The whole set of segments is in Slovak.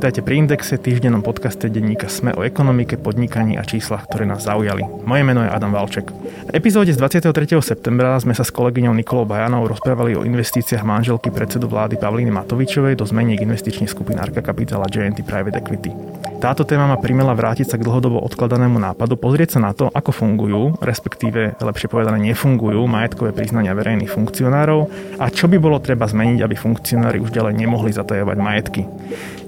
Vítajte pri Indexe, týždennom podcaste denníka Sme o ekonomike, podnikaní a číslach, ktoré nás zaujali. Moje meno je Adam Valček. V epizóde z 23. septembra sme sa s kolegyňou Nikolou Bajanou rozprávali o investíciách manželky predsedu vlády Pavlíny Matovičovej do zmeniek investičných skupín Arka Capital a JNT Private Equity. Táto téma ma primela vrátiť sa k dlhodobo odkladanému nápadu, pozrieť sa na to, ako fungujú, respektíve lepšie povedané nefungujú majetkové priznania verejných funkcionárov a čo by bolo treba zmeniť, aby funkcionári už ďalej nemohli zatajovať majetky.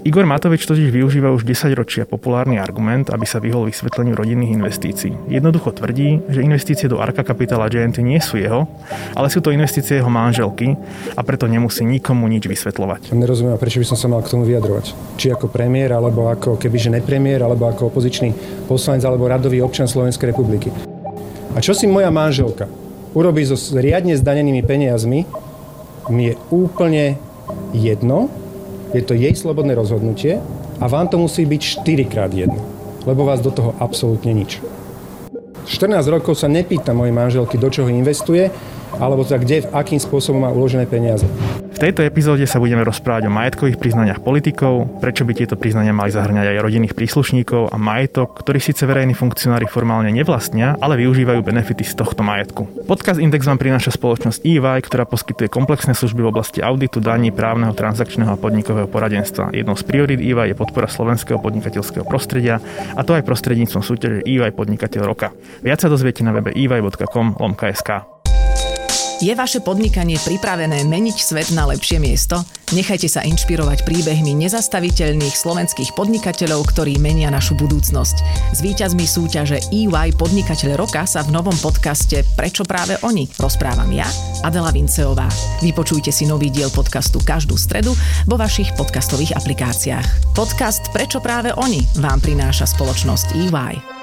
Igor Matovič totiž využíva už 10 ročia populárny argument, aby sa vyhol vysvetleniu rodinných investícií. Jednoducho tvrdí, že investície do Arka Capital a nie sú jeho, ale sú to investície jeho manželky a preto nemusí nikomu nič vysvetľovať. Nerozumiem, prečo by som sa mal k tomu vyjadrovať. Či ako premiér, alebo ako kebyže nepremiér, alebo ako opozičný poslanec, alebo radový občan Slovenskej republiky. A čo si moja manželka urobí so riadne zdanenými peniazmi, mi je úplne jedno, je to jej slobodné rozhodnutie a vám to musí byť 4 krát jedno, lebo vás do toho absolútne nič. 14 rokov sa nepýta mojej manželky, do čoho investuje, alebo teda kde, akým spôsobom má uložené peniaze. V tejto epizóde sa budeme rozprávať o majetkových priznaniach politikov, prečo by tieto priznania mali zahrňať aj rodinných príslušníkov a majetok, ktorý síce verejní funkcionári formálne nevlastnia, ale využívajú benefity z tohto majetku. Podcast Index vám prináša spoločnosť EY, ktorá poskytuje komplexné služby v oblasti auditu, daní, právneho, transakčného a podnikového poradenstva. Jednou z priorít EY je podpora slovenského podnikateľského prostredia, a to aj prostredníctvom súťaže EY Podnikateľ roka. Viac sa dozviete na webe ey.com.sk. Je vaše podnikanie pripravené meniť svet na lepšie miesto? Nechajte sa inšpirovať príbehmi nezastaviteľných slovenských podnikateľov, ktorí menia našu budúcnosť. S víťazmi súťaže EY Podnikateľ roka sa v novom podcaste Prečo práve oni rozprávam ja, Adela Vinceová. Vypočujte si nový diel podcastu každú stredu vo vašich podcastových aplikáciách. Podcast Prečo práve oni vám prináša spoločnosť EY.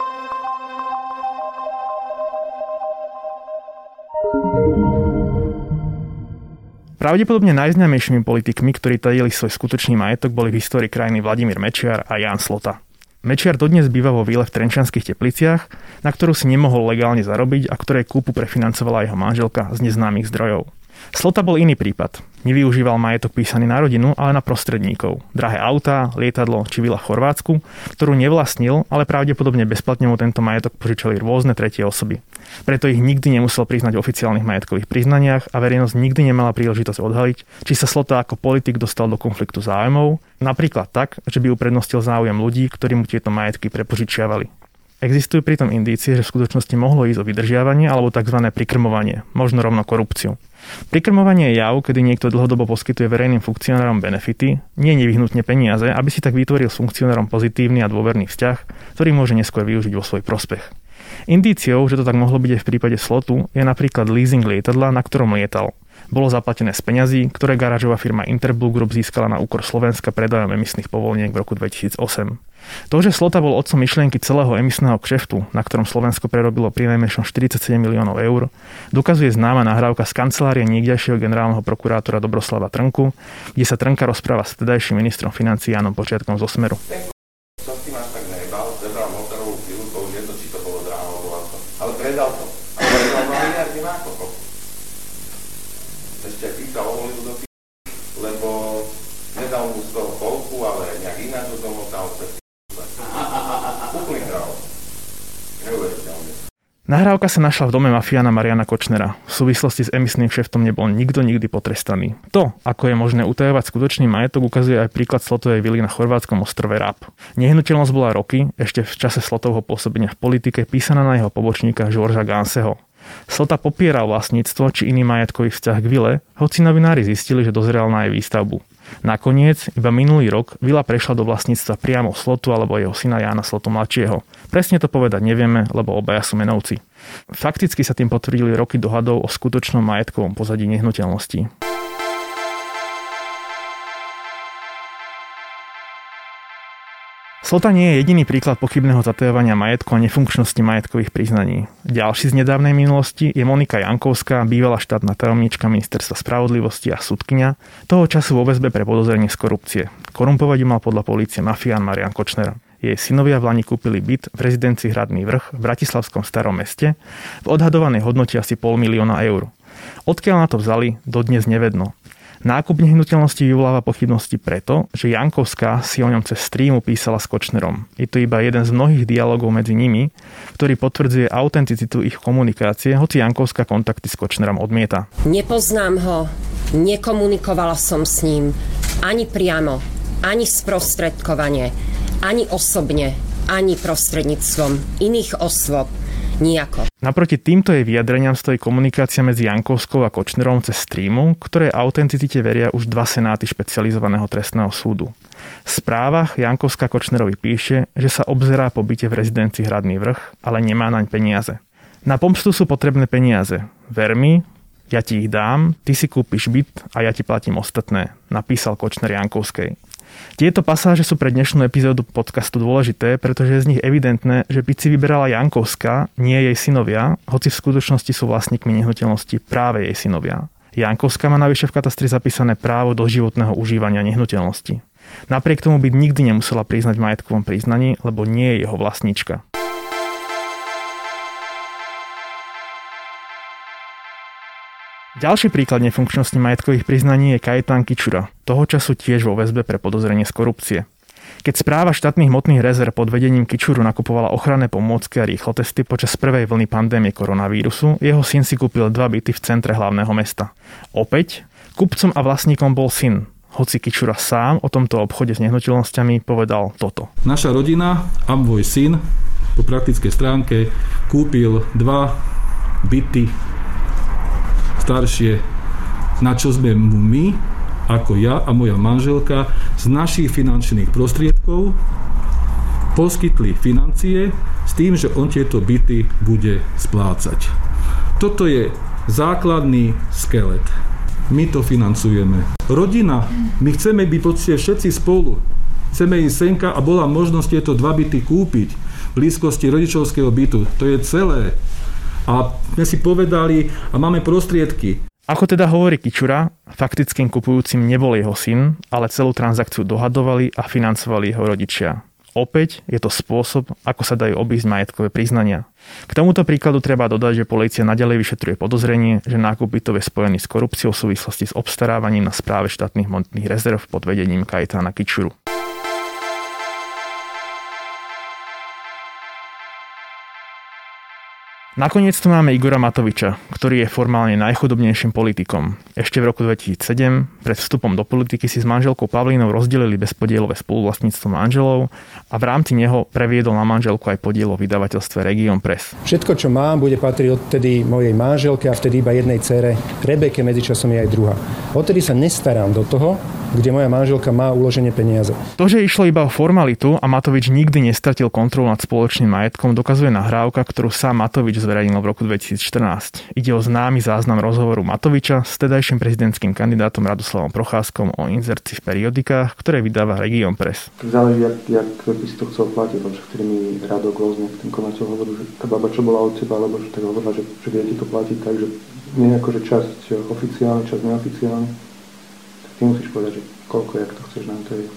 Pravdepodobne najznámejšími politikmi, ktorí tajili svoj skutočný majetok, boli v histórii krajiny Vladimír Mečiar a Jan Slota. Mečiar dodnes býva vo výle v Trenčanských tepliciach, na ktorú si nemohol legálne zarobiť a ktorej kúpu prefinancovala jeho manželka z neznámych zdrojov. Slota bol iný prípad. Nevyužíval majetok písaný na rodinu, ale na prostredníkov. Drahé autá, lietadlo či vila v Chorvátsku, ktorú nevlastnil, ale pravdepodobne bezplatne mu tento majetok požičali rôzne tretie osoby. Preto ich nikdy nemusel priznať v oficiálnych majetkových priznaniach a verejnosť nikdy nemala príležitosť odhaliť, či sa Slota ako politik dostal do konfliktu záujmov, napríklad tak, že by uprednostil záujem ľudí, ktorí mu tieto majetky prepožičiavali. Existujú pritom indície, že v skutočnosti mohlo ísť o vydržiavanie alebo tzv. prikrmovanie, možno rovno korupciu. Prikrmovanie je jav, kedy niekto dlhodobo poskytuje verejným funkcionárom benefity, nie nevyhnutne peniaze, aby si tak vytvoril s funkcionárom pozitívny a dôverný vzťah, ktorý môže neskôr využiť vo svoj prospech. Indíciou, že to tak mohlo byť aj v prípade slotu, je napríklad leasing lietadla, na ktorom lietal. Bolo zaplatené z peňazí, ktoré garážová firma Interblue Group získala na úkor Slovenska predajom emisných povoleniek v roku 2008. To, že Slota bol otcom myšlienky celého emisného kšeftu, na ktorom Slovensko prerobilo pri najmenšom 47 miliónov eur, dokazuje známa nahrávka z kancelárie niekdejšieho generálneho prokurátora Dobroslava Trnku, kde sa Trnka rozpráva s vtedajším ministrom financií Janom Počiatkom zo Smeru. ale predal to. A predal miliardy nákupov ešte aj písal Ohlidu do lebo nedal mu z toho polku, ale nejak ináč do toho motal cez Úplný král. Neuveriteľne. Nahrávka sa našla v dome mafiána Mariana Kočnera. V súvislosti s emisným šeftom nebol nikto nikdy potrestaný. To, ako je možné utajovať skutočný majetok, ukazuje aj príklad slotovej vily na chorvátskom ostrove Rab. Nehnuteľnosť bola roky, ešte v čase slotovho pôsobenia v politike, písaná na jeho pobočníka Žorža Ganseho. Slota popieral vlastníctvo či iný majetkový vzťah k vile, hoci novinári zistili, že dozrel na jej výstavbu. Nakoniec, iba minulý rok, vila prešla do vlastníctva priamo Slotu alebo jeho syna Jána Slotu mladšieho. Presne to povedať nevieme, lebo obaja sú menovci. Fakticky sa tým potvrdili roky dohadov o skutočnom majetkovom pozadí nehnuteľností. Slota nie je jediný príklad pochybného zatajovania majetku a nefunkčnosti majetkových priznaní. Ďalší z nedávnej minulosti je Monika Jankovská, bývalá štátna tajomníčka ministerstva spravodlivosti a sudkynia, toho času vo väzbe pre podozrenie z korupcie. Korumpovať ju mal podľa polície mafián Marian Kočner. Jej synovia v Lani kúpili byt v rezidencii Hradný vrch v Bratislavskom starom meste v odhadovanej hodnote asi pol milióna eur. Odkiaľ na to vzali, dodnes nevedno. Nákup nehnuteľnosti vyvoláva pochybnosti preto, že Jankovská si o ňom cez streamu písala s Kočnerom. Je to iba jeden z mnohých dialogov medzi nimi, ktorý potvrdzuje autenticitu ich komunikácie, hoci Jankovská kontakty s Kočnerom odmieta. Nepoznám ho, nekomunikovala som s ním ani priamo, ani sprostredkovane, ani osobne, ani prostredníctvom iných osôb Nijako. Naproti týmto jej vyjadreniam stojí komunikácia medzi Jankovskou a Kočnerom cez streamu, ktoré autenticite veria už dva senáty špecializovaného trestného súdu. V správach Jankovská Kočnerovi píše, že sa obzerá po byte v rezidencii Hradný vrch, ale nemá naň peniaze. Na pomstu sú potrebné peniaze. Ver mi, ja ti ich dám, ty si kúpiš byt a ja ti platím ostatné, napísal Kočner Jankovskej. Tieto pasáže sú pre dnešnú epizódu podcastu dôležité, pretože je z nich evidentné, že byť si vyberala Jankovská, nie jej synovia, hoci v skutočnosti sú vlastníkmi nehnuteľnosti práve jej synovia. Jankovská má navyše v katastri zapísané právo do životného užívania nehnuteľnosti. Napriek tomu by nikdy nemusela priznať v majetkovom priznaní, lebo nie je jeho vlastníčka. Ďalší príklad nefunkčnosti majetkových priznaní je Kajetán Kičura, toho času tiež vo väzbe pre podozrenie z korupcie. Keď správa štátnych hmotných rezerv pod vedením Kičuru nakupovala ochranné pomôcky a rýchlotesty počas prvej vlny pandémie koronavírusu, jeho syn si kúpil dva byty v centre hlavného mesta. Opäť, kupcom a vlastníkom bol syn, hoci Kičura sám o tomto obchode s nehnuteľnosťami povedal toto. Naša rodina a môj syn po praktickej stránke kúpil dva byty staršie, na čo sme my, ako ja a moja manželka, z našich finančných prostriedkov poskytli financie s tým, že on tieto byty bude splácať. Toto je základný skelet. My to financujeme. Rodina, my chceme byť pocite všetci spolu. Chceme ísť senka a bola možnosť tieto dva byty kúpiť v blízkosti rodičovského bytu. To je celé a sme si povedali a máme prostriedky. Ako teda hovorí Kičura, faktickým kupujúcim nebol jeho syn, ale celú transakciu dohadovali a financovali jeho rodičia. Opäť je to spôsob, ako sa dajú obísť majetkové priznania. K tomuto príkladu treba dodať, že policia nadalej vyšetruje podozrenie, že nákup bytov je spojený s korupciou v súvislosti s obstarávaním na správe štátnych montných rezerv pod vedením Kajetána Kičuru. Nakoniec tu máme Igora Matoviča, ktorý je formálne najchudobnejším politikom. Ešte v roku 2007, pred vstupom do politiky si s manželkou Pavlínou rozdelili bezpodielové spoluvlastníctvo manželov a v rámci neho previedol na manželku aj podiel o vydavateľstve Region Press. Všetko, čo mám, bude patriť odtedy mojej manželke a vtedy iba jednej cére, Rebeke, medzičasom je aj druhá. Odtedy sa nestarám do toho, kde moja manželka má uloženie peniaze. To, že išlo iba o formalitu a Matovič nikdy nestratil kontrolu nad spoločným majetkom, dokazuje nahrávka, ktorú sám Matovič zverejnil v roku 2014. Ide o známy záznam rozhovoru Matoviča s tedajším prezidentským kandidátom Radoslavom Procházkom o inzercii v periodikách, ktoré vydáva Region Press. Záleží, jak, jak by si to chcel platiť, lebo vtedy mi Rado Glozne, ten konateľ hovoril, že tá baba, čo bola od teba, alebo že tak hovorila, že, že vie to platiť, takže nie akože časť oficiálne, časť neoficiálne ty musíš povedať, že koľko, jak to chceš, nám to je.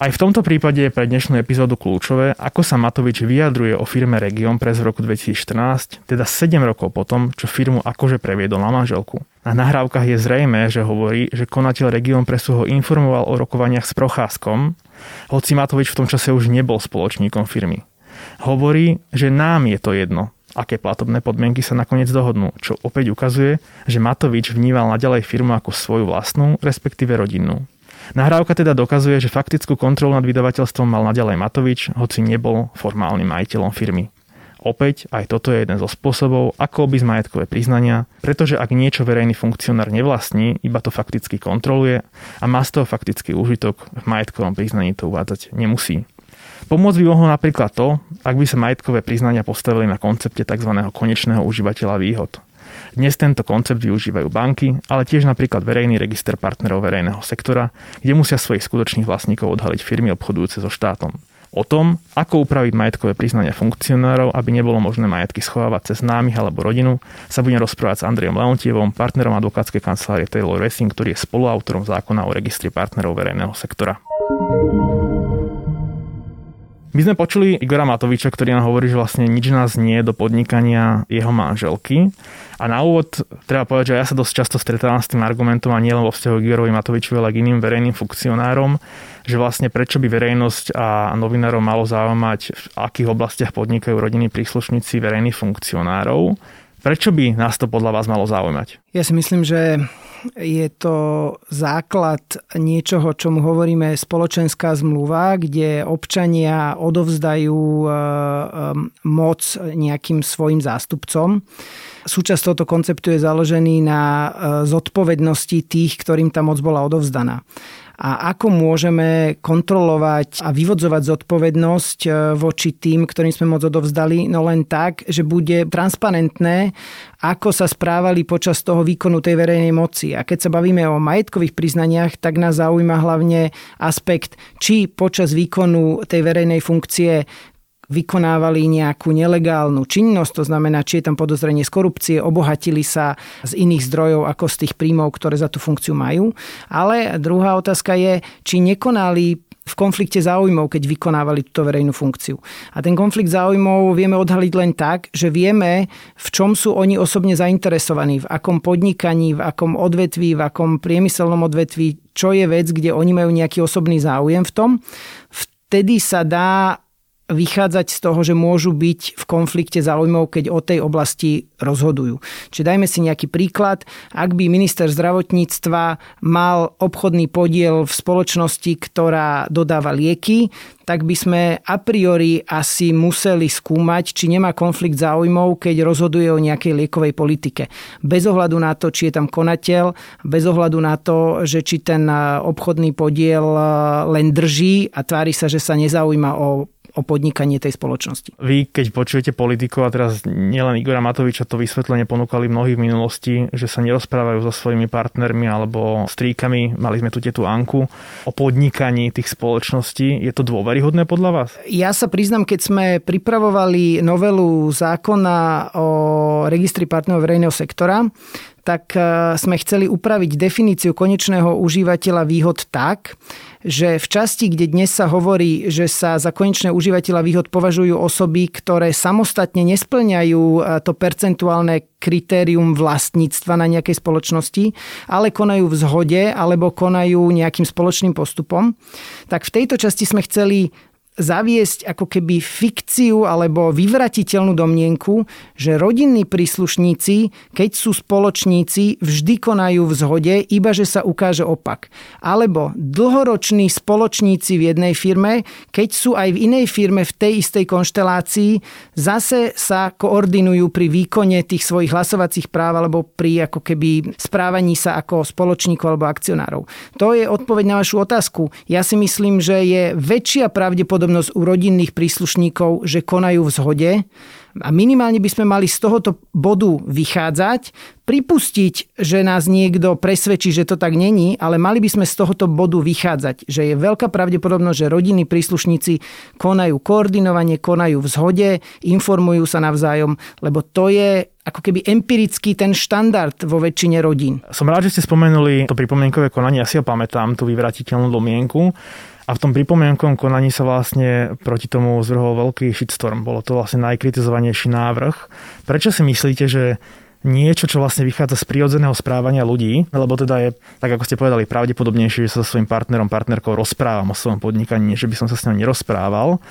Aj v tomto prípade je pre dnešnú epizódu kľúčové, ako sa Matovič vyjadruje o firme Region Press v roku 2014, teda 7 rokov potom, čo firmu akože previedol na manželku. Na nahrávkach je zrejme, že hovorí, že konateľ Region Pressu ho informoval o rokovaniach s Procházkom, hoci Matovič v tom čase už nebol spoločníkom firmy. Hovorí, že nám je to jedno, aké platobné podmienky sa nakoniec dohodnú, čo opäť ukazuje, že Matovič vníval naďalej firmu ako svoju vlastnú, respektíve rodinnú. Nahrávka teda dokazuje, že faktickú kontrolu nad vydavateľstvom mal naďalej Matovič, hoci nebol formálnym majiteľom firmy. Opäť, aj toto je jeden zo spôsobov, ako obísť majetkové priznania, pretože ak niečo verejný funkcionár nevlastní, iba to fakticky kontroluje a má z toho faktický úžitok, v majetkovom priznaní to uvádzať nemusí. Pomôcť by mohlo napríklad to, ak by sa majetkové priznania postavili na koncepte tzv. konečného užívateľa výhod. Dnes tento koncept využívajú banky, ale tiež napríklad verejný register partnerov verejného sektora, kde musia svojich skutočných vlastníkov odhaliť firmy obchodujúce so štátom. O tom, ako upraviť majetkové priznania funkcionárov, aby nebolo možné majetky schovávať cez známych alebo rodinu, sa budem rozprávať s Andrejom Leontievom, partnerom advokátskej kancelárie Taylor Racing, ktorý je spoluautorom zákona o registri partnerov verejného sektora. My sme počuli Igora Matoviča, ktorý nám hovorí, že vlastne nič nás nie do podnikania jeho manželky. A na úvod treba povedať, že ja sa dosť často stretávam s tým argumentom a nielen vo vzťahu k Igorovi Matovičovi, ale k iným verejným funkcionárom, že vlastne prečo by verejnosť a novinárov malo zaujímať, v akých oblastiach podnikajú rodiny príslušníci verejných funkcionárov. Prečo by nás to podľa vás malo zaujímať? Ja si myslím, že je to základ niečoho, čomu hovoríme spoločenská zmluva, kde občania odovzdajú e, e, moc nejakým svojim zástupcom. Súčasť tohoto konceptu je založený na e, zodpovednosti tých, ktorým tá moc bola odovzdaná a ako môžeme kontrolovať a vyvodzovať zodpovednosť e, voči tým, ktorým sme moc odovzdali, no len tak, že bude transparentné, ako sa správali počas toho výkonu tej verejnej moci. A keď sa bavíme o majetkových priznaniach, tak nás zaujíma hlavne aspekt, či počas výkonu tej verejnej funkcie vykonávali nejakú nelegálnu činnosť, to znamená, či je tam podozrenie z korupcie, obohatili sa z iných zdrojov ako z tých príjmov, ktoré za tú funkciu majú. Ale druhá otázka je, či nekonali v konflikte záujmov, keď vykonávali túto verejnú funkciu. A ten konflikt záujmov vieme odhaliť len tak, že vieme, v čom sú oni osobne zainteresovaní, v akom podnikaní, v akom odvetví, v akom priemyselnom odvetví, čo je vec, kde oni majú nejaký osobný záujem v tom. Vtedy sa dá vychádzať z toho, že môžu byť v konflikte záujmov, keď o tej oblasti rozhodujú. Čiže dajme si nejaký príklad. Ak by minister zdravotníctva mal obchodný podiel v spoločnosti, ktorá dodáva lieky, tak by sme a priori asi museli skúmať, či nemá konflikt záujmov, keď rozhoduje o nejakej liekovej politike. Bez ohľadu na to, či je tam konateľ, bez ohľadu na to, že či ten obchodný podiel len drží a tvári sa, že sa nezaujíma o o podnikanie tej spoločnosti. Vy, keď počujete politikov, a teraz nielen Igora Matoviča, to vysvetlenie ponúkali mnohí v minulosti, že sa nerozprávajú so svojimi partnermi alebo stríkami, mali sme tu tietu Anku, o podnikaní tých spoločností. Je to dôveryhodné podľa vás? Ja sa priznam, keď sme pripravovali novelu zákona o registri partnerov verejného sektora, tak e, sme chceli upraviť definíciu konečného užívateľa výhod tak, že v časti, kde dnes sa hovorí, že sa za konečné užívateľa výhod považujú osoby, ktoré samostatne nesplňajú e, to percentuálne kritérium vlastníctva na nejakej spoločnosti, ale konajú v zhode alebo konajú nejakým spoločným postupom, tak v tejto časti sme chceli zaviesť ako keby fikciu alebo vyvratiteľnú domnienku, že rodinní príslušníci, keď sú spoločníci, vždy konajú v zhode, iba že sa ukáže opak. Alebo dlhoroční spoločníci v jednej firme, keď sú aj v inej firme v tej istej konštelácii, zase sa koordinujú pri výkone tých svojich hlasovacích práv alebo pri ako keby správaní sa ako spoločníkov alebo akcionárov. To je odpoveď na vašu otázku. Ja si myslím, že je väčšia pravdepodobnosť pravdepodobnosť u rodinných príslušníkov, že konajú v zhode a minimálne by sme mali z tohoto bodu vychádzať, pripustiť, že nás niekto presvedčí, že to tak není, ale mali by sme z tohoto bodu vychádzať, že je veľká pravdepodobnosť, že rodinní príslušníci konajú koordinovanie, konajú v zhode, informujú sa navzájom, lebo to je ako keby empirický ten štandard vo väčšine rodín. Som rád, že ste spomenuli to pripomienkové konanie, ja si ho pamätám, tú vyvratiteľnú domienku. A v tom pripomienkovom konaní sa vlastne proti tomu zvrhol veľký shitstorm. Bolo to vlastne najkritizovanejší návrh. Prečo si myslíte, že niečo, čo vlastne vychádza z prírodzeného správania ľudí, lebo teda je, tak ako ste povedali, pravdepodobnejšie, že sa so svojím partnerom, partnerkou rozprávam o svojom podnikaní, že by som sa s ňou nerozprával.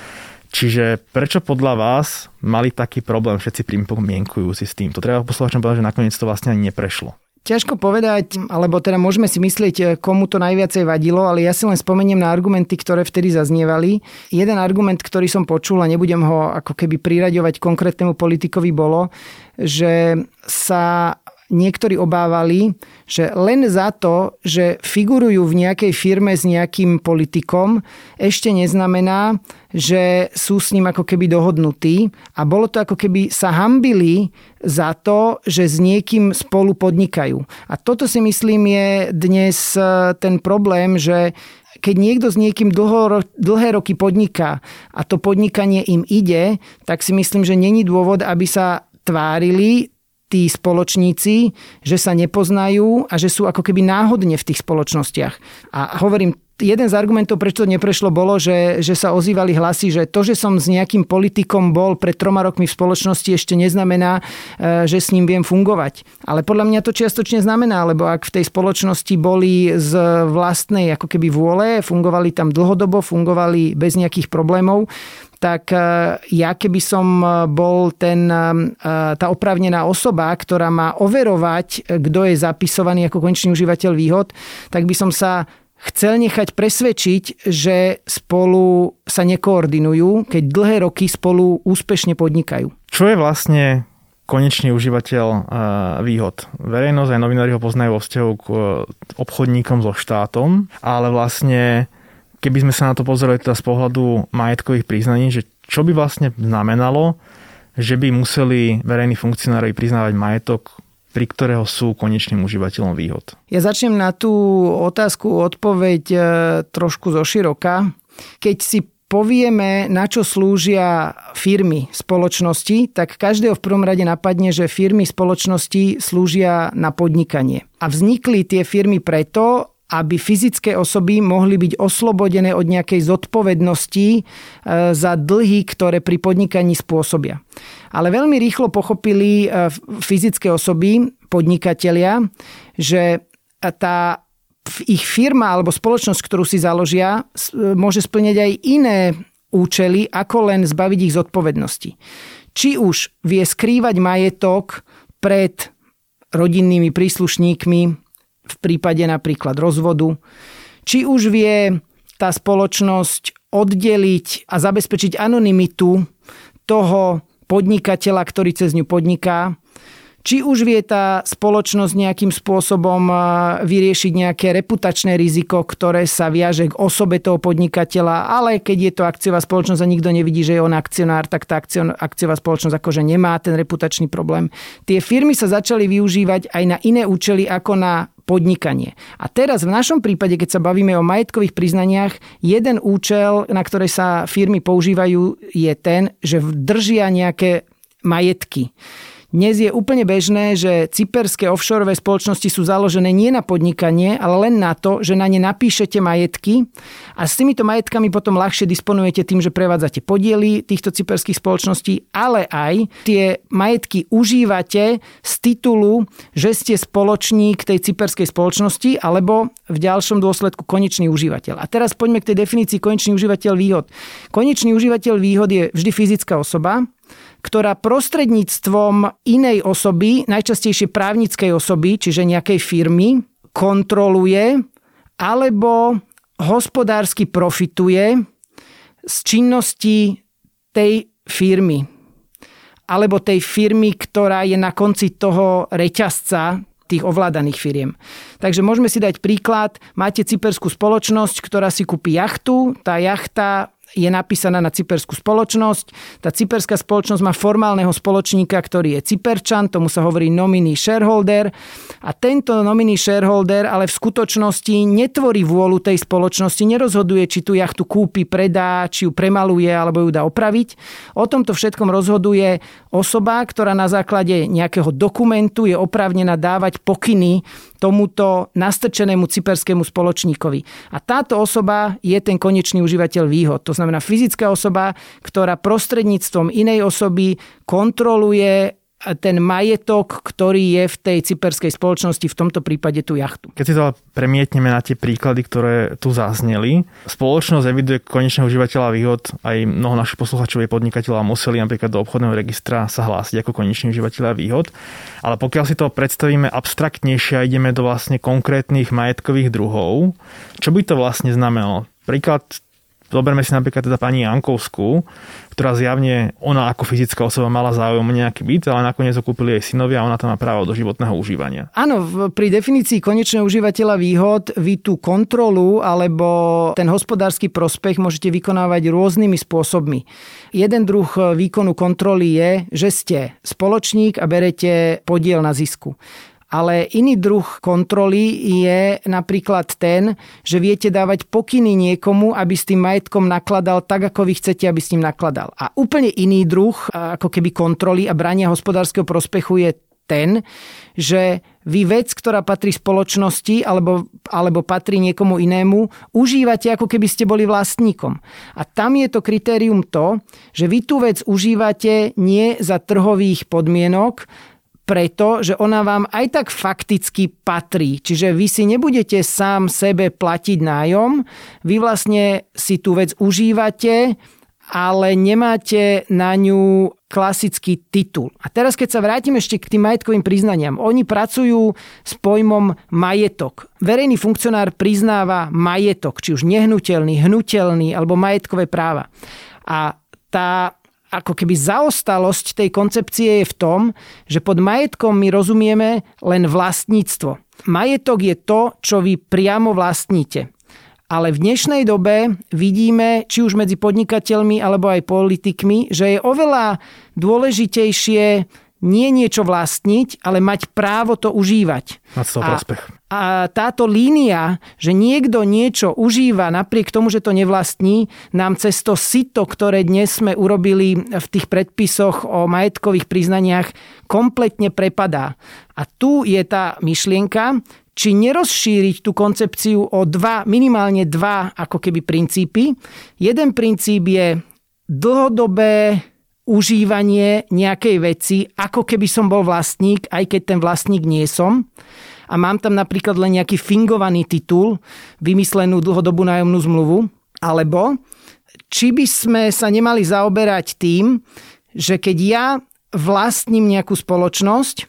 Čiže prečo podľa vás mali taký problém všetci pripomienkujúci s tým? To treba poslucháčom povedať, že nakoniec to vlastne ani neprešlo. Ťažko povedať, alebo teda môžeme si myslieť, eh, komu to najviacej vadilo, ale ja si len spomeniem na argumenty, ktoré vtedy zaznievali. Jeden argument, ktorý som počul a nebudem ho ako keby priraďovať konkrétnemu politikovi, bolo, že sa niektorí obávali, že len za to, že figurujú v nejakej firme s nejakým politikom, ešte neznamená, že sú s ním ako keby dohodnutí a bolo to ako keby sa hambili za to, že s niekým spolu podnikajú. A toto si myslím je dnes e, ten problém, že keď niekto s niekým dlho, dlhé roky podniká a to podnikanie im ide, tak si myslím, že není dôvod, aby sa tvárili tí spoločníci, že sa nepoznajú a že sú ako keby náhodne v tých spoločnostiach. A hovorím, jeden z argumentov, prečo to neprešlo, bolo, že, že sa ozývali hlasy, že to, že som s nejakým politikom bol pred troma rokmi v spoločnosti, ešte neznamená, e, že s ním viem fungovať. Ale podľa mňa to čiastočne znamená, lebo ak v tej spoločnosti boli z vlastnej ako keby vôle, fungovali tam dlhodobo, fungovali bez nejakých problémov, tak e, ja keby som bol ten, e, tá oprávnená osoba, ktorá má overovať, kto je zapisovaný ako konečný užívateľ výhod, tak by som sa chcel nechať presvedčiť, že spolu sa nekoordinujú, keď dlhé roky spolu úspešne podnikajú. Čo je vlastne konečný užívateľ eh, výhod. Verejnosť aj novinári ho poznajú vo vzťahu k eh, obchodníkom so štátom, ale vlastne keby sme sa na to pozreli teda z pohľadu majetkových priznaní, že čo by vlastne znamenalo, že by museli verejní funkcionári priznávať majetok pri ktorého sú konečným užívateľom výhod? Ja začnem na tú otázku odpoveď e, trošku zo široka. Keď si povieme, na čo slúžia firmy spoločnosti, tak každého v prvom rade napadne, že firmy spoločnosti slúžia na podnikanie. A vznikli tie firmy preto, aby fyzické osoby mohli byť oslobodené od nejakej zodpovednosti e, za dlhy, ktoré pri podnikaní spôsobia. Ale veľmi rýchlo pochopili e, fyzické osoby, podnikatelia, že tá ich firma alebo spoločnosť, ktorú si založia, e, môže splňať aj iné účely, ako len zbaviť ich zodpovednosti. Či už vie skrývať majetok pred rodinnými príslušníkmi, v prípade napríklad rozvodu. Či už vie tá spoločnosť oddeliť a zabezpečiť anonymitu toho podnikateľa, ktorý cez ňu podniká, či už vie tá spoločnosť nejakým spôsobom vyriešiť nejaké reputačné riziko, ktoré sa viaže k osobe toho podnikateľa, ale keď je to akciová spoločnosť a nikto nevidí, že je on akcionár, tak tá akciová spoločnosť akože nemá ten reputačný problém. Tie firmy sa začali využívať aj na iné účely ako na podnikanie. A teraz v našom prípade, keď sa bavíme o majetkových priznaniach, jeden účel, na ktoré sa firmy používajú, je ten, že držia nejaké majetky. Dnes je úplne bežné, že cyperské offshoreové spoločnosti sú založené nie na podnikanie, ale len na to, že na ne napíšete majetky a s týmito majetkami potom ľahšie disponujete tým, že prevádzate podiely týchto cyperských spoločností, ale aj tie majetky užívate z titulu, že ste spoločník tej cyperskej spoločnosti alebo v ďalšom dôsledku konečný užívateľ. A teraz poďme k tej definícii konečný užívateľ výhod. Konečný užívateľ výhod je vždy fyzická osoba, ktorá prostredníctvom inej osoby, najčastejšie právnickej osoby, čiže nejakej firmy, kontroluje alebo hospodársky profituje z činnosti tej firmy alebo tej firmy, ktorá je na konci toho reťazca tých ovládaných firiem. Takže môžeme si dať príklad. Máte cyperskú spoločnosť, ktorá si kúpi jachtu. Tá jachta je napísaná na cyperskú spoločnosť. Tá cyperská spoločnosť má formálneho spoločníka, ktorý je cyperčan, tomu sa hovorí nominee shareholder. A tento nominee shareholder ale v skutočnosti netvorí vôľu tej spoločnosti, nerozhoduje, či tú jachtu kúpi, predá, či ju premaluje alebo ju dá opraviť. O tomto všetkom rozhoduje osoba, ktorá na základe nejakého dokumentu je oprávnená dávať pokyny tomuto nastrčenému cyperskému spoločníkovi. A táto osoba je ten konečný užívateľ výhod. To znamená fyzická osoba, ktorá prostredníctvom inej osoby kontroluje ten majetok, ktorý je v tej cyperskej spoločnosti, v tomto prípade tú jachtu. Keď si to premietneme na tie príklady, ktoré tu zazneli, spoločnosť eviduje konečného užívateľa výhod, aj mnoho našich posluchačov je podnikateľov a museli napríklad do obchodného registra sa hlásiť ako konečný užívateľa výhod. Ale pokiaľ si to predstavíme abstraktnejšie a ideme do vlastne konkrétnych majetkových druhov, čo by to vlastne znamenalo? Príklad Zoberme si napríklad teda pani Jankovskú, ktorá zjavne, ona ako fyzická osoba mala záujem nejaký byt, ale nakoniec ho kúpili jej synovia a ona tam má právo do životného užívania. Áno, pri definícii konečného užívateľa výhod vy tú kontrolu alebo ten hospodársky prospech môžete vykonávať rôznymi spôsobmi. Jeden druh výkonu kontroly je, že ste spoločník a berete podiel na zisku. Ale iný druh kontroly je napríklad ten, že viete dávať pokyny niekomu, aby s tým majetkom nakladal tak, ako vy chcete, aby s ním nakladal. A úplne iný druh, ako keby kontroly a brania hospodárskeho prospechu je ten, že vy vec, ktorá patrí spoločnosti alebo, alebo patrí niekomu inému, užívate ako keby ste boli vlastníkom. A tam je to kritérium to, že vy tú vec užívate nie za trhových podmienok, preto, že ona vám aj tak fakticky patrí. Čiže vy si nebudete sám sebe platiť nájom, vy vlastne si tú vec užívate, ale nemáte na ňu klasický titul. A teraz, keď sa vrátim ešte k tým majetkovým priznaniam. Oni pracujú s pojmom majetok. Verejný funkcionár priznáva majetok, či už nehnuteľný, hnutelný alebo majetkové práva. A tá ako keby zaostalosť tej koncepcie je v tom, že pod majetkom my rozumieme len vlastníctvo. Majetok je to, čo vy priamo vlastníte. Ale v dnešnej dobe vidíme, či už medzi podnikateľmi alebo aj politikmi, že je oveľa dôležitejšie nie niečo vlastniť, ale mať právo to užívať. Mať to prospech. A táto línia, že niekto niečo užíva napriek tomu, že to nevlastní, nám cez to sito, ktoré dnes sme urobili v tých predpisoch o majetkových priznaniach, kompletne prepadá. A tu je tá myšlienka, či nerozšíriť tú koncepciu o dva, minimálne dva ako keby princípy. Jeden princíp je dlhodobé užívanie nejakej veci, ako keby som bol vlastník, aj keď ten vlastník nie som. A mám tam napríklad len nejaký fingovaný titul, vymyslenú dlhodobú nájomnú zmluvu. Alebo či by sme sa nemali zaoberať tým, že keď ja vlastním nejakú spoločnosť,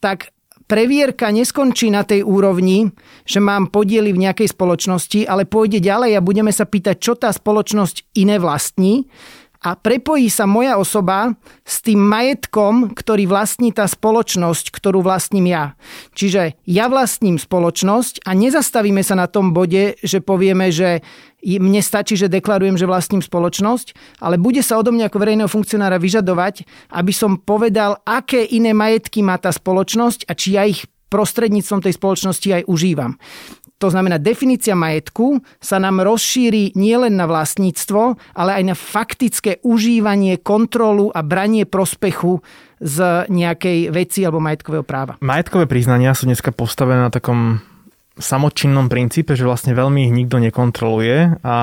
tak previerka neskončí na tej úrovni, že mám podiely v nejakej spoločnosti, ale pôjde ďalej a budeme sa pýtať, čo tá spoločnosť iné vlastní a prepojí sa moja osoba s tým majetkom, ktorý vlastní tá spoločnosť, ktorú vlastním ja. Čiže ja vlastním spoločnosť a nezastavíme sa na tom bode, že povieme, že mne stačí, že deklarujem, že vlastním spoločnosť, ale bude sa odo mňa ako verejného funkcionára vyžadovať, aby som povedal, aké iné majetky má tá spoločnosť a či ja ich prostredníctvom tej spoločnosti aj užívam. To znamená, definícia majetku sa nám rozšíri nielen na vlastníctvo, ale aj na faktické užívanie, kontrolu a branie prospechu z nejakej veci alebo majetkového práva. Majetkové priznania sú dneska postavené na takom samočinnom princípe, že vlastne veľmi ich nikto nekontroluje a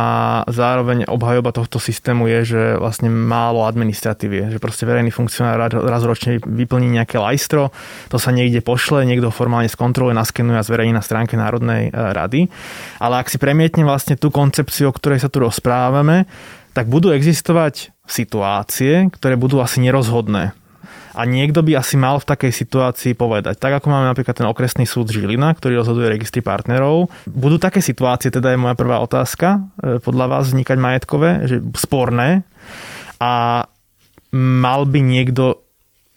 zároveň obhajoba tohto systému je, že vlastne málo administratívy že proste verejný funkcionár raz ročne vyplní nejaké lajstro, to sa niekde pošle, niekto formálne skontroluje, naskenuje a zverejní na stránke Národnej e, rady. Ale ak si premietne vlastne tú koncepciu, o ktorej sa tu rozprávame, tak budú existovať situácie, ktoré budú asi nerozhodné a niekto by asi mal v takej situácii povedať. Tak ako máme napríklad ten okresný súd Žilina, ktorý rozhoduje registry partnerov. Budú také situácie, teda je moja prvá otázka, e, podľa vás vznikať majetkové, že sporné a mal by niekto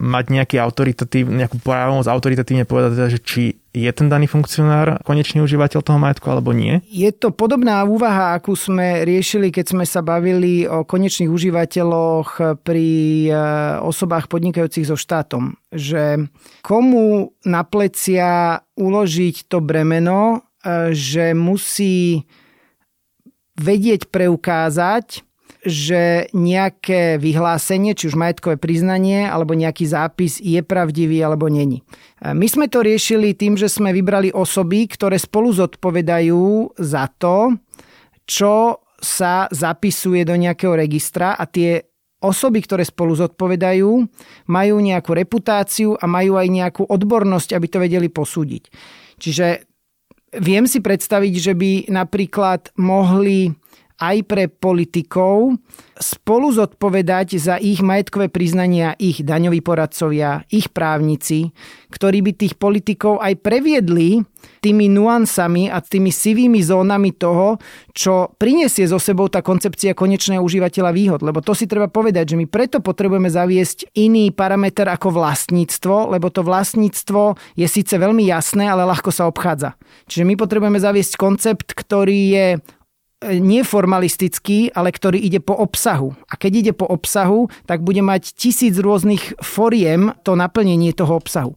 mať nejaký autoritatív, nejakú právomoc autoritatívne povedať, teda, že či je ten daný funkcionár konečný užívateľ toho majetku alebo nie? Je to podobná úvaha, akú sme riešili, keď sme sa bavili o konečných užívateľoch pri e, osobách podnikajúcich so štátom. Že komu na plecia uložiť to bremeno, e, že musí vedieť preukázať, že nejaké vyhlásenie, či už majetkové priznanie alebo nejaký zápis je pravdivý alebo není. My sme to riešili tým, že sme vybrali osoby, ktoré spolu zodpovedajú za to, čo sa zapisuje do nejakého registra a tie osoby, ktoré spolu zodpovedajú, majú nejakú reputáciu a majú aj nejakú odbornosť, aby to vedeli posúdiť. Čiže viem si predstaviť, že by napríklad mohli aj pre politikov spolu zodpovedať za ich majetkové priznania ich daňoví poradcovia, ich právnici, ktorí by tých politikov aj previedli tými nuansami a tými sivými zónami toho, čo prinesie so sebou tá koncepcia konečného užívateľa výhod. Lebo to si treba povedať, že my preto potrebujeme zaviesť iný parameter ako vlastníctvo, lebo to vlastníctvo je síce veľmi jasné, ale ľahko sa obchádza. Čiže my potrebujeme zaviesť koncept, ktorý je nie formalistický, ale ktorý ide po obsahu. A keď ide po obsahu, tak bude mať tisíc rôznych foriem to naplnenie toho obsahu.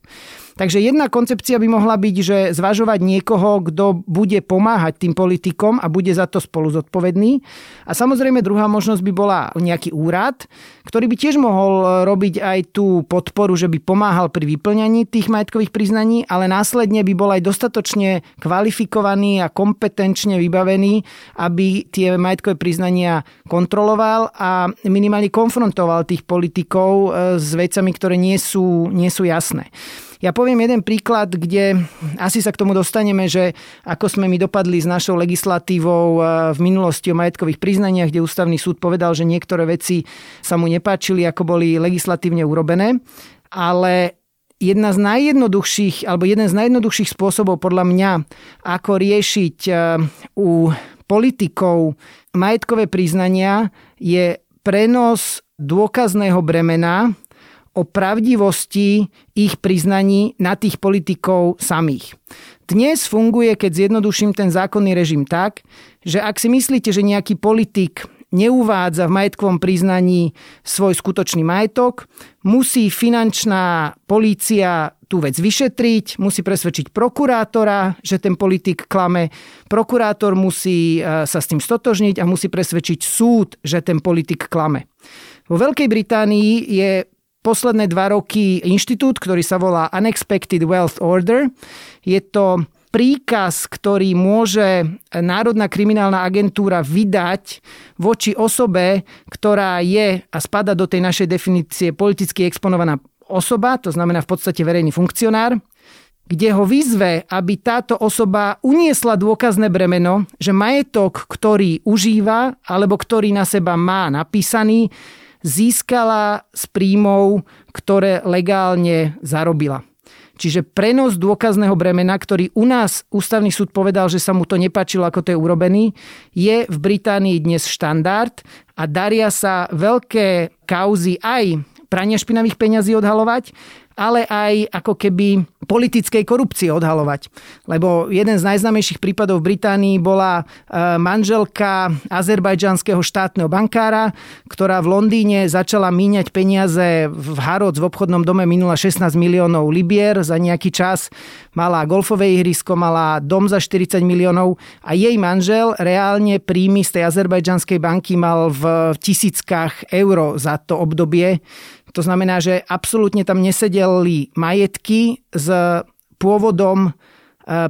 Takže jedna koncepcia by mohla byť, že zvažovať niekoho, kto bude pomáhať tým politikom a bude za to spolu zodpovedný. A samozrejme druhá možnosť by bola nejaký úrad, ktorý by tiež mohol robiť aj tú podporu, že by pomáhal pri vyplňaní tých majetkových priznaní, ale následne by bol aj dostatočne kvalifikovaný a kompetenčne vybavený, aby tie majetkové priznania kontroloval a minimálne konfrontoval tých politikov e, s vecami, ktoré nie sú, nie sú jasné. Ja poviem jeden príklad, kde asi sa k tomu dostaneme, že ako sme my dopadli s našou legislatívou e, v minulosti o majetkových priznaniach, kde ústavný súd povedal, že niektoré veci sa mu nepáčili, ako boli legislatívne urobené. Ale jedna z najjednoduchších, alebo jeden z najjednoduchších spôsobov podľa mňa, ako riešiť e, u politikov majetkové priznania je prenos dôkazného bremena o pravdivosti ich priznaní na tých politikov samých. Dnes funguje, keď zjednoduším ten zákonný režim tak, že ak si myslíte, že nejaký politik neuvádza v majetkovom priznaní svoj skutočný majetok, musí finančná polícia tú vec vyšetriť, musí presvedčiť prokurátora, že ten politik klame, prokurátor musí e, sa s tým stotožniť a musí presvedčiť súd, že ten politik klame. Vo Veľkej Británii je posledné dva roky inštitút, ktorý sa volá Unexpected Wealth Order. Je to príkaz, ktorý môže Národná kriminálna agentúra vydať voči osobe, ktorá je a spada do tej našej definície politicky exponovaná osoba, to znamená v podstate verejný funkcionár, kde ho vyzve, aby táto osoba uniesla dôkazné bremeno, že majetok, ktorý užíva alebo ktorý na seba má napísaný, získala z príjmov, ktoré legálne zarobila. Čiže prenos dôkazného bremena, ktorý u nás ústavný súd povedal, že sa mu to nepačilo, ako to je urobený, je v Británii dnes štandard a daria sa veľké kauzy aj prania špinavých peňazí odhalovať, ale aj ako keby politickej korupcie odhalovať. Lebo jeden z najznámejších prípadov v Británii bola e, manželka azerbajdžanského štátneho bankára, ktorá v Londýne začala míňať peniaze v Haroc v obchodnom dome minula 16 miliónov libier za nejaký čas. Mala golfové ihrisko, mala dom za 40 miliónov a jej manžel reálne príjmy z tej azerbajdžanskej banky mal v tisíckach eur za to obdobie to znamená, že absolútne tam nesedeli majetky s pôvodom e,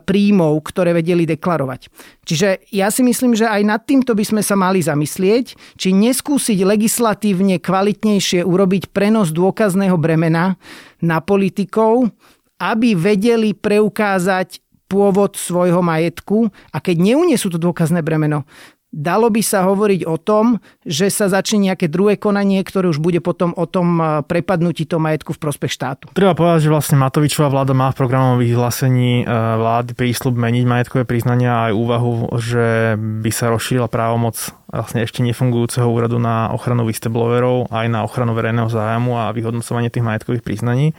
príjmov, ktoré vedeli deklarovať. Čiže ja si myslím, že aj nad týmto by sme sa mali zamyslieť, či neskúsiť legislatívne kvalitnejšie urobiť prenos dôkazného bremena na politikov, aby vedeli preukázať pôvod svojho majetku a keď neunesú to dôkazné bremeno, Dalo by sa hovoriť o tom, že sa začne nejaké druhé konanie, ktoré už bude potom o tom e, prepadnutí toho majetku v prospech štátu. Treba povedať, že vlastne Matovičová vláda má v programovom vyhlásení e, vlády prísľub meniť majetkové priznania aj úvahu, že by sa rozšírila právomoc vlastne ešte nefungujúceho úradu na ochranu whistleblowerov aj na ochranu verejného zájmu a vyhodnocovanie tých majetkových priznaní.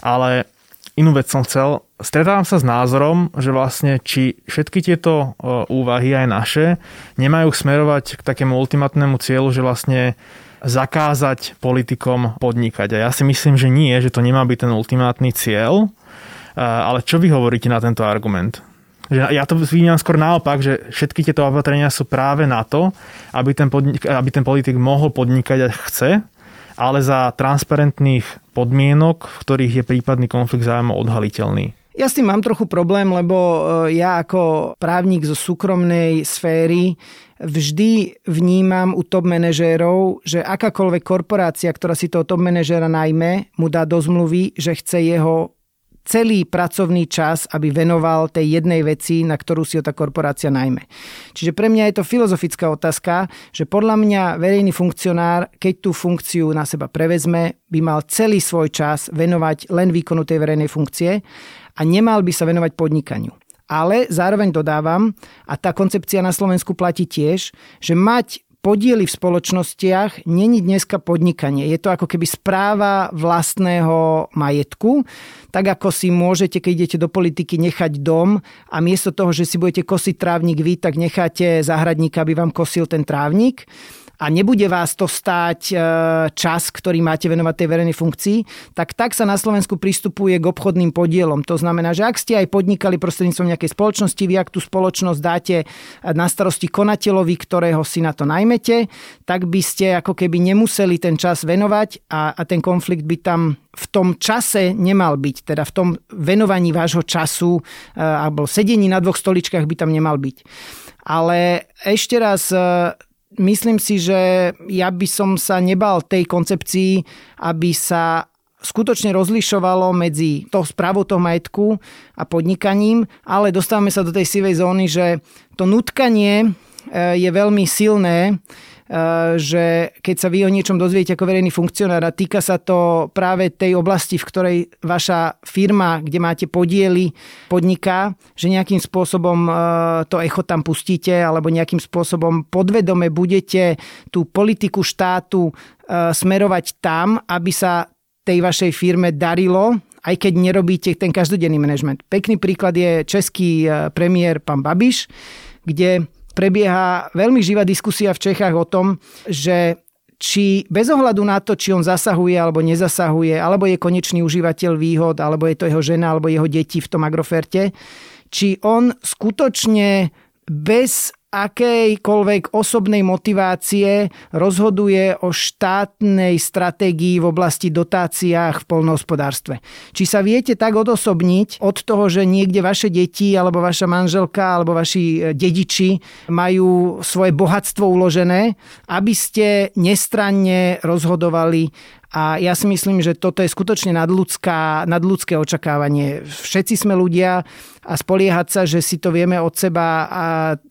Ale inú vec som chcel. Stretávam sa s názorom, že vlastne či všetky tieto úvahy aj naše nemajú smerovať k takému ultimatnému cieľu, že vlastne zakázať politikom podnikať. A ja si myslím, že nie, že to nemá byť ten ultimátny cieľ. Ale čo vy hovoríte na tento argument? Že ja to vnímam skôr naopak, že všetky tieto opatrenia sú práve na to, aby ten, podnik, aby ten politik mohol podnikať a chce, ale za transparentných podmienok, v ktorých je prípadný konflikt zájmov odhaliteľný. Ja s tým mám trochu problém, lebo e, ja ako právnik zo súkromnej sféry vždy vnímam u top manažérov, že akákoľvek korporácia, ktorá si toho top manažéra najmä, mu dá do zmluvy, že chce jeho celý pracovný čas, aby venoval tej jednej veci, na ktorú si ho tá korporácia najmä. Čiže pre mňa je to filozofická otázka, že podľa mňa verejný funkcionár, keď tú funkciu na seba prevezme, by mal celý svoj čas venovať len výkonu tej verejnej funkcie a nemal by sa venovať podnikaniu. Ale zároveň dodávam, a tá koncepcia na Slovensku platí tiež, že mať podiely v spoločnostiach není dneska podnikanie. Je to ako keby správa vlastného majetku. Tak ako si môžete, keď idete do politiky, nechať dom a miesto toho, že si budete kosiť trávnik vy, tak necháte záhradníka, aby vám kosil ten trávnik. A nebude vás to stáť e, čas, ktorý máte venovať tej verejnej funkcii, tak tak sa na Slovensku pristupuje k obchodným podielom. To znamená, že ak ste aj podnikali prostredníctvom nejakej spoločnosti, vy ak tú spoločnosť dáte na starosti konateľovi, ktorého si na to najmete, tak by ste ako keby nemuseli ten čas venovať a, a ten konflikt by tam v tom čase nemal byť, teda v tom venovaní vášho času e, alebo sedení na dvoch stoličkách by tam nemal byť. Ale ešte raz e, myslím si, že ja by som sa nebal tej koncepcii, aby sa skutočne rozlišovalo medzi to správou toho majetku a podnikaním, ale dostávame sa do tej sivej zóny, že to nutkanie e, je veľmi silné že keď sa vy o niečom dozviete ako verejný funkcionár a týka sa to práve tej oblasti, v ktorej vaša firma, kde máte podiely, podniká, že nejakým spôsobom eh, to echo tam pustíte alebo nejakým spôsobom podvedome budete tú politiku štátu eh, smerovať tam, aby sa tej vašej firme darilo, aj keď nerobíte ten každodenný manažment. Pekný príklad je český premiér pán Babiš, kde prebieha veľmi živá diskusia v Čechách o tom, že či bez ohľadu na to, či on zasahuje alebo nezasahuje, alebo je konečný užívateľ výhod, alebo je to jeho žena, alebo jeho deti v tom agroferte, či on skutočne bez akejkoľvek osobnej motivácie rozhoduje o štátnej stratégii v oblasti dotáciách v polnohospodárstve. Či sa viete tak odosobniť od toho, že niekde vaše deti alebo vaša manželka alebo vaši e, dediči majú svoje bohatstvo uložené, aby ste nestranne rozhodovali a ja si myslím, že toto je skutočne nadľudská, nadľudské očakávanie. Všetci sme ľudia a spoliehať sa, že si to vieme od seba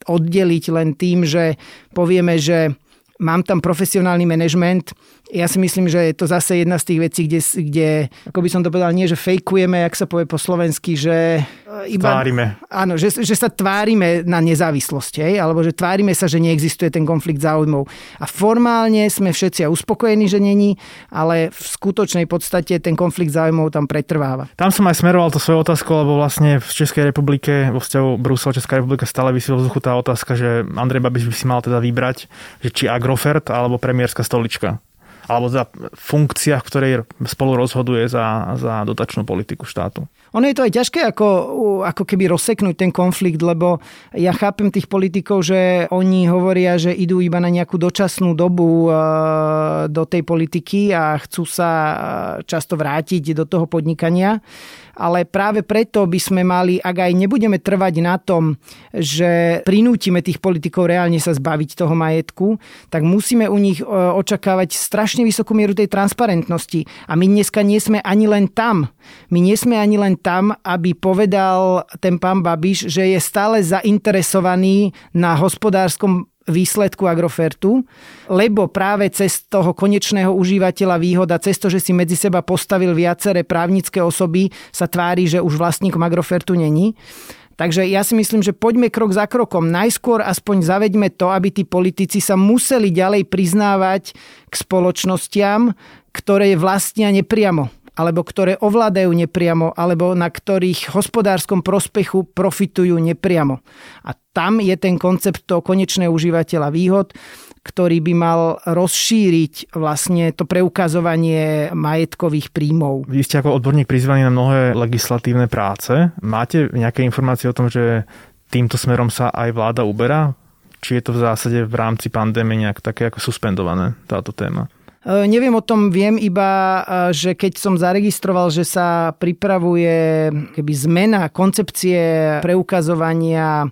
oddeliť len tým, že povieme, že mám tam profesionálny manažment, ja si myslím, že je to zase jedna z tých vecí, kde, kde ako by som to povedal, nie, že fejkujeme, jak sa povie po slovensky, že e, iba... Tvárime. Áno, že, že sa tvárime na nezávislosť, hej? alebo že tvárime sa, že neexistuje ten konflikt záujmov. A formálne sme všetci uspokojení, že není, ale v skutočnej podstate ten konflikt záujmov tam pretrváva. Tam som aj smeroval to svoju otázku, lebo vlastne v Českej republike, vo vzťahu Brusel, Česká republika stále vysí vzduchu tá otázka, že Andrej Babiš by si mal teda vybrať, že či Agrofert alebo premiérska stolička alebo za funkcia, v ktorej spolu rozhoduje za, za dotačnú politiku štátu. Ono je to aj ťažké ako, ako keby rozseknúť ten konflikt, lebo ja chápem tých politikov, že oni hovoria, že idú iba na nejakú dočasnú dobu do tej politiky a chcú sa často vrátiť do toho podnikania ale práve preto by sme mali, ak aj nebudeme trvať na tom, že prinútime tých politikov reálne sa zbaviť toho majetku, tak musíme u nich e, očakávať strašne vysokú mieru tej transparentnosti. A my dneska nie sme ani len tam. My nie sme ani len tam, aby povedal ten pán Babiš, že je stále zainteresovaný na hospodárskom výsledku Agrofertu, lebo práve cez toho konečného užívateľa výhoda, cez to, že si medzi seba postavil viaceré právnické osoby, sa tvári, že už vlastníkom Agrofertu není. Takže ja si myslím, že poďme krok za krokom. Najskôr aspoň zaveďme to, aby tí politici sa museli ďalej priznávať k spoločnostiam, ktoré vlastnia nepriamo alebo ktoré ovládajú nepriamo, alebo na ktorých hospodárskom prospechu profitujú nepriamo. A tam je ten koncept toho konečného užívateľa výhod, ktorý by mal rozšíriť vlastne to preukazovanie majetkových príjmov. Vy ste ako odborník prizvaný na mnohé legislatívne práce. Máte nejaké informácie o tom, že týmto smerom sa aj vláda uberá? Či je to v zásade v rámci pandémie nejak také ako suspendované táto téma? E, neviem o tom, viem iba, e, že keď som zaregistroval, že sa pripravuje keby zmena koncepcie preukazovania e,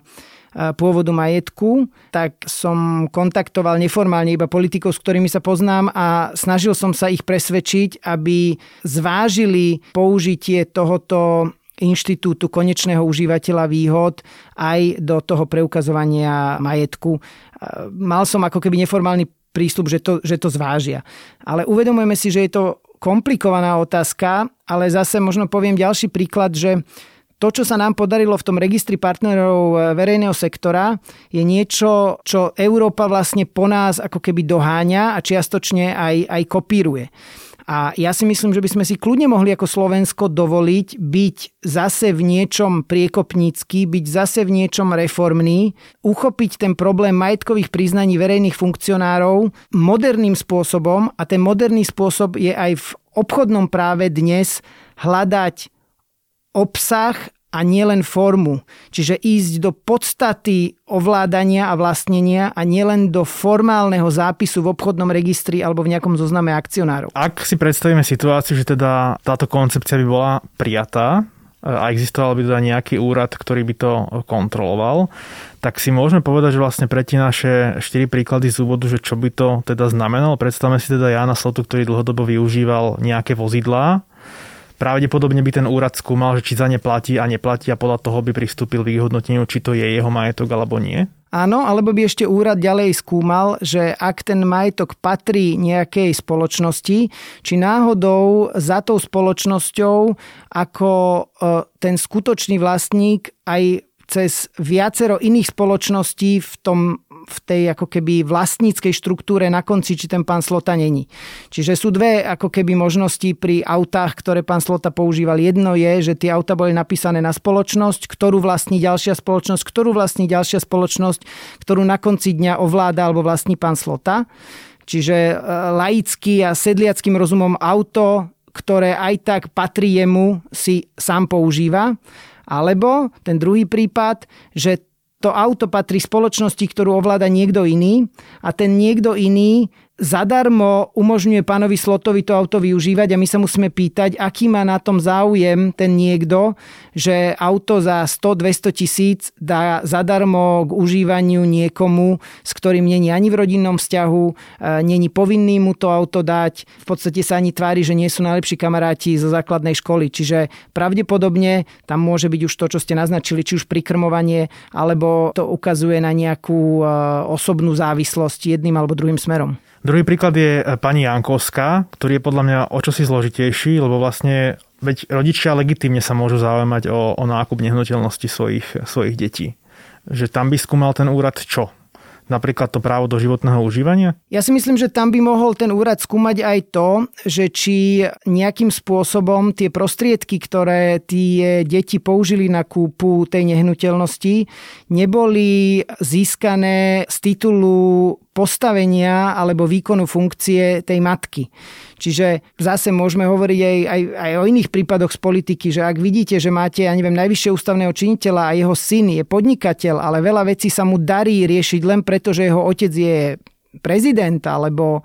pôvodu majetku, tak som kontaktoval neformálne iba politikov, s ktorými sa poznám a snažil som sa ich presvedčiť, aby zvážili použitie tohoto inštitútu konečného užívateľa výhod aj do toho preukazovania majetku. Mal som ako keby neformálny prístup, že to, že to zvážia. Ale uvedomujeme si, že je to komplikovaná otázka, ale zase možno poviem ďalší príklad, že to, čo sa nám podarilo v tom registri partnerov e, verejného sektora, je niečo, čo Európa vlastne po nás ako keby doháňa a čiastočne aj, aj kopíruje. A ja si myslím, že by sme si kľudne mohli ako Slovensko dovoliť byť zase v niečom priekopnícky, byť zase v niečom reformný, uchopiť ten problém majetkových priznaní verejných funkcionárov moderným spôsobom a ten moderný spôsob je aj v obchodnom práve dnes hľadať obsah a nielen formu. Čiže ísť do podstaty ovládania a vlastnenia a nielen do formálneho zápisu v obchodnom registri alebo v nejakom zozname akcionárov. Ak si predstavíme situáciu, že teda táto koncepcia by bola prijatá, a existoval by teda nejaký úrad, ktorý by to kontroloval, tak si môžeme povedať, že vlastne pre tie naše štyri príklady z úvodu, že čo by to teda znamenalo. Predstavme si teda Jana Slotu, ktorý dlhodobo využíval nejaké vozidlá, pravdepodobne by ten úrad skúmal, že či za ne platí a neplatí a podľa toho by pristúpil k vyhodnoteniu, či to je jeho majetok alebo nie? Áno, alebo by ešte úrad ďalej skúmal, že ak ten majetok patrí nejakej spoločnosti, či náhodou za tou spoločnosťou ako e, ten skutočný vlastník aj cez viacero iných spoločností v tom v tej ako keby vlastníckej štruktúre na konci, či ten pán Slota není. Čiže sú dve ako keby možnosti pri autách, ktoré pán Slota používal. Jedno je, že tie auta boli napísané na spoločnosť, ktorú vlastní ďalšia spoločnosť, ktorú vlastní ďalšia spoločnosť, ktorú na konci dňa ovláda alebo vlastní pán Slota. Čiže e, laický a sedliackým rozumom auto, ktoré aj tak patrí jemu, si sám používa. Alebo ten druhý prípad, že to auto patrí spoločnosti, ktorú ovláda niekto iný a ten niekto iný zadarmo umožňuje pánovi Slotovi to auto využívať a my sa musíme pýtať, aký má na tom záujem ten niekto, že auto za 100-200 tisíc dá zadarmo k užívaniu niekomu, s ktorým není ani v rodinnom vzťahu, e, není povinný mu to auto dať, v podstate sa ani tvári, že nie sú najlepší kamaráti zo základnej školy. Čiže pravdepodobne tam môže byť už to, čo ste naznačili, či už prikrmovanie, alebo to ukazuje na nejakú e, osobnú závislosť jedným alebo druhým smerom. Druhý príklad je e, pani Jankovská, ktorý je podľa mňa o čosi zložitejší, lebo vlastne veď rodičia legitimne sa môžu zaujímať o, o nákup nehnuteľnosti svojich, svojich detí. Že tam by skúmal ten úrad čo? Napríklad to právo do životného užívania? Ja si myslím, že tam by mohol ten úrad skúmať aj to, že či nejakým spôsobom tie prostriedky, ktoré tie deti použili na kúpu tej nehnuteľnosti, neboli získané z titulu postavenia alebo výkonu funkcie tej matky. Čiže zase môžeme hovoriť aj, aj, aj o iných prípadoch z politiky, že ak vidíte, že máte, ja neviem, najvyššie ústavného činiteľa a jeho syn je podnikateľ, ale veľa vecí sa mu darí riešiť len preto, že jeho otec je prezident, alebo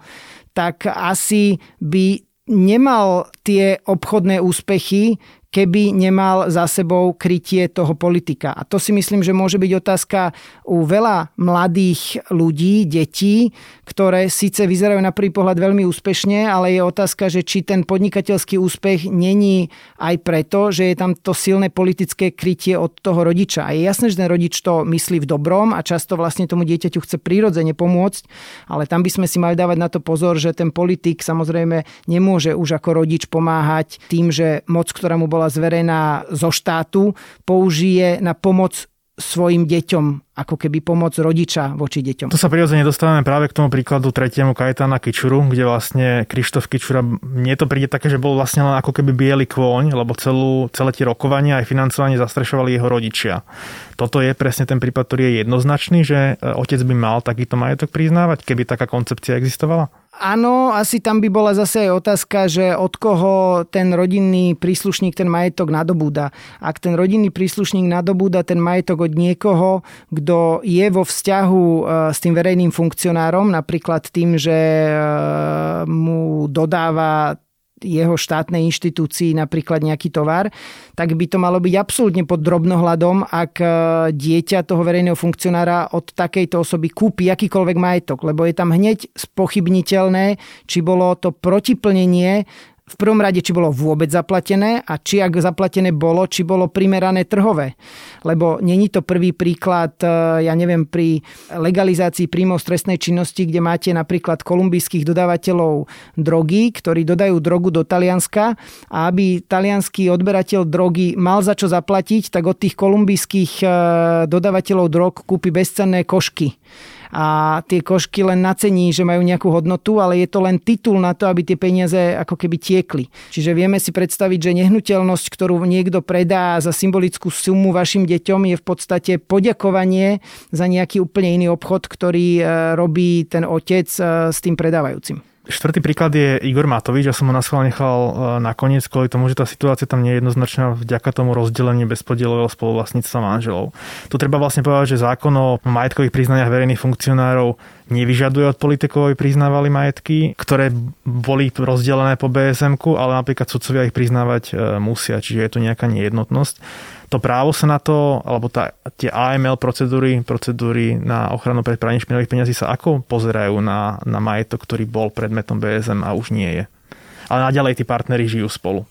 tak asi by nemal tie obchodné úspechy, keby nemal za sebou krytie toho politika. A to si myslím, že môže byť otázka u veľa mladých ľudí, detí, ktoré síce vyzerajú na prvý pohľad veľmi úspešne, ale je otázka, že či ten podnikateľský úspech není aj preto, že je tam to silné politické krytie od toho rodiča. A je jasné, že ten rodič to myslí v dobrom a často vlastne tomu dieťaťu chce prirodzene pomôcť, ale tam by sme si mali dávať na to pozor, že ten politik samozrejme nemôže už ako rodič pomáhať tým, že moc, ktorá mu bola zverená zo štátu, použije na pomoc svojim deťom, ako keby pomoc rodiča voči deťom. To sa prirodzene dostávame práve k tomu príkladu tretiemu Kajetana Kičuru, kde vlastne Krištof Kičura, mne to príde také, že bol vlastne len ako keby biely kôň, lebo celú, celé tie rokovania aj financovanie zastrešovali jeho rodičia. Toto je presne ten prípad, ktorý je jednoznačný, že e, otec by mal takýto majetok priznávať, keby taká koncepcia existovala? Áno, asi tam by bola zase aj otázka, že od koho ten rodinný príslušník ten majetok nadobúda. Ak ten rodinný príslušník nadobúda ten majetok od niekoho, kto je vo vzťahu e, s tým verejným funkcionárom, napríklad tým, že e, mu dodáva jeho štátnej inštitúcii napríklad nejaký tovar, tak by to malo byť absolútne pod drobnohľadom, ak e, dieťa toho verejného funkcionára od takejto osoby kúpi akýkoľvek majetok, lebo je tam hneď spochybniteľné, či bolo to protiplnenie v prvom rade, či bolo vôbec zaplatené a či ak zaplatené bolo, či bolo primerané trhové. Lebo není to prvý príklad, e, ja neviem, pri legalizácii príjmov stresnej činnosti, kde máte napríklad kolumbijských dodávateľov drogy, ktorí dodajú drogu do Talianska a aby talianský odberateľ drogy mal za čo zaplatiť, tak od tých kolumbijských e, dodávateľov drog kúpi bezcenné košky a tie košky len nacení, že majú nejakú hodnotu, ale je to len titul na to, aby tie peniaze ako keby tiekli. Čiže vieme si predstaviť, že nehnuteľnosť, ktorú niekto predá za symbolickú sumu vašim deťom je v podstate poďakovanie za nejaký úplne iný obchod, ktorý e, robí ten otec e, s tým predávajúcim. Štvrtý príklad je Igor Matovič, ja som ho na schvál nechal e, nakoniec kvôli tomu, že tá situácia tam nie je jednoznačná vďaka tomu rozdeleniu bezpodielového spoluvlastníctva manželov. Tu treba vlastne povedať, že zákon o majetkových priznaniach verejných funkcionárov nevyžaduje od politikov, aby priznávali majetky, ktoré boli rozdelené po bsm ale napríklad sudcovia ich priznávať e, musia, čiže je tu nejaká nejednotnosť to právo sa na to, alebo tá, tie AML procedúry, procedúry na ochranu pred praním špinavých peniazí sa ako pozerajú na, na majetok, ktorý bol predmetom BSM a už nie je. Ale naďalej tí partnery žijú spolu.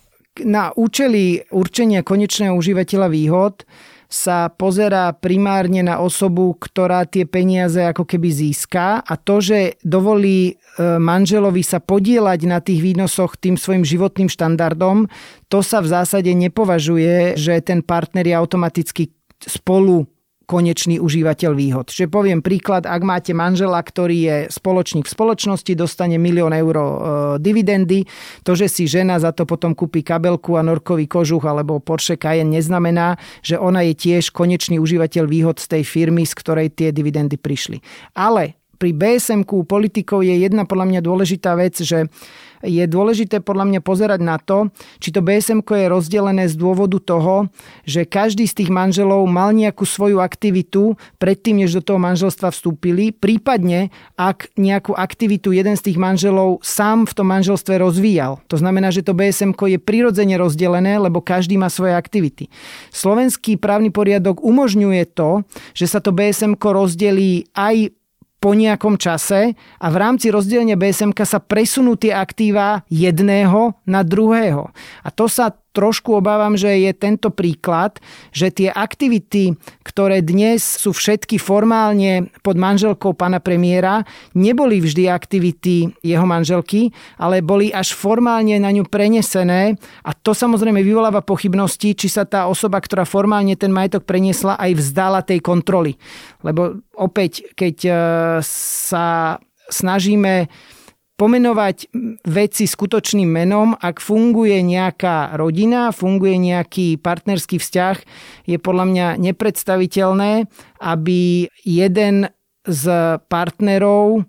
Na účely určenia konečného užívateľa výhod sa pozerá primárne na osobu, ktorá tie peniaze ako keby získa a to, že dovolí e, manželovi sa podielať na tých výnosoch tým svojim životným štandardom, to sa v zásade nepovažuje, že ten partner je automaticky spolu konečný užívateľ výhod. Čiže poviem príklad, ak máte manžela, ktorý je spoločník v spoločnosti, dostane milión eur e, dividendy, to, že si žena za to potom kúpi kabelku a norkový kožuch alebo Porsche Cayenne neznamená, že ona je tiež konečný užívateľ výhod z tej firmy, z ktorej tie dividendy prišli. Ale pri BSM politikov je jedna podľa mňa dôležitá vec, že je dôležité podľa mňa pozerať na to, či to bsm je rozdelené z dôvodu toho, že každý z tých manželov mal nejakú svoju aktivitu predtým, než do toho manželstva vstúpili, prípadne ak nejakú aktivitu jeden z tých manželov sám v tom manželstve rozvíjal. To znamená, že to bsm je prirodzene rozdelené, lebo každý má svoje aktivity. Slovenský právny poriadok umožňuje to, že sa to bsm rozdelí aj po nejakom čase a v rámci rozdelenia BSM sa presunú tie aktíva jedného na druhého. A to sa trošku obávam, že je tento príklad, že tie aktivity, ktoré dnes sú všetky formálne pod manželkou pána premiéra, neboli vždy aktivity jeho manželky, ale boli až formálne na ňu prenesené a to samozrejme vyvoláva pochybnosti, či sa tá osoba, ktorá formálne ten majetok preniesla, aj vzdala tej kontroly. Lebo opäť, keď e, sa snažíme pomenovať veci skutočným menom, ak funguje nejaká rodina, funguje nejaký partnerský vzťah, je podľa mňa nepredstaviteľné, aby jeden z partnerov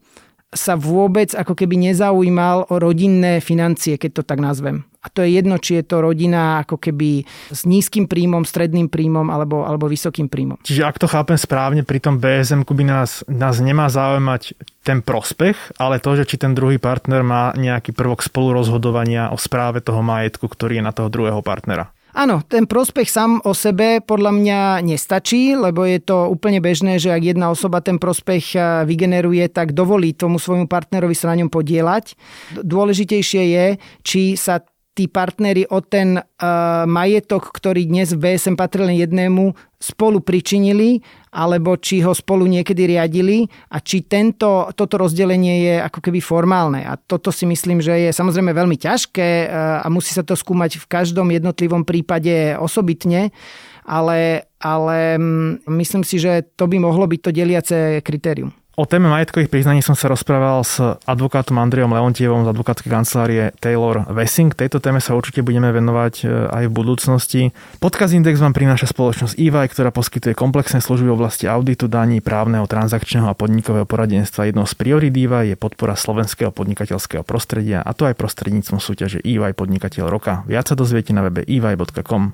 sa vôbec ako keby nezaujímal o rodinné financie, keď to tak nazvem. A to je jedno, či je to rodina ako keby s nízkym príjmom, stredným príjmom alebo, alebo vysokým príjmom. Čiže ak to chápem správne, pri tom BSM by nás, nás nemá zaujímať ten prospech, ale to, že či ten druhý partner má nejaký prvok spolurozhodovania o správe toho majetku, ktorý je na toho druhého partnera. Áno, ten prospech sám o sebe podľa mňa nestačí, lebo je to úplne bežné, že ak jedna osoba ten prospech vygeneruje, tak dovolí tomu svojmu partnerovi sa na ňom podielať. Dôležitejšie je, či sa tí partnery o ten uh, majetok, ktorý dnes v BSM patril len jednému, spolu pričinili, alebo či ho spolu niekedy riadili a či tento, toto rozdelenie je ako keby formálne. A toto si myslím, že je samozrejme veľmi ťažké uh, a musí sa to skúmať v každom jednotlivom prípade osobitne, ale, ale um, myslím si, že to by mohlo byť to deliace kritérium. O téme majetkových priznaní som sa rozprával s advokátom Andriom Leontievom z advokátskej kancelárie Taylor Wessing. Tejto téme sa určite budeme venovať e, aj v budúcnosti. Podkaz Index vám prináša spoločnosť EY, ktorá poskytuje komplexné služby v oblasti auditu, daní, právneho, transakčného a podnikového poradenstva. Jednou z priorít EY je podpora slovenského podnikateľského prostredia a to aj prostredníctvom súťaže EY Podnikateľ roka. Viac sa dozviete na webe ey.com.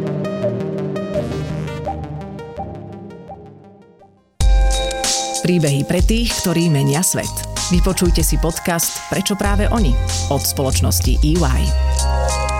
Príbehy pre tých, ktorí menia svet. Vypočujte si podcast Prečo práve oni od spoločnosti EY.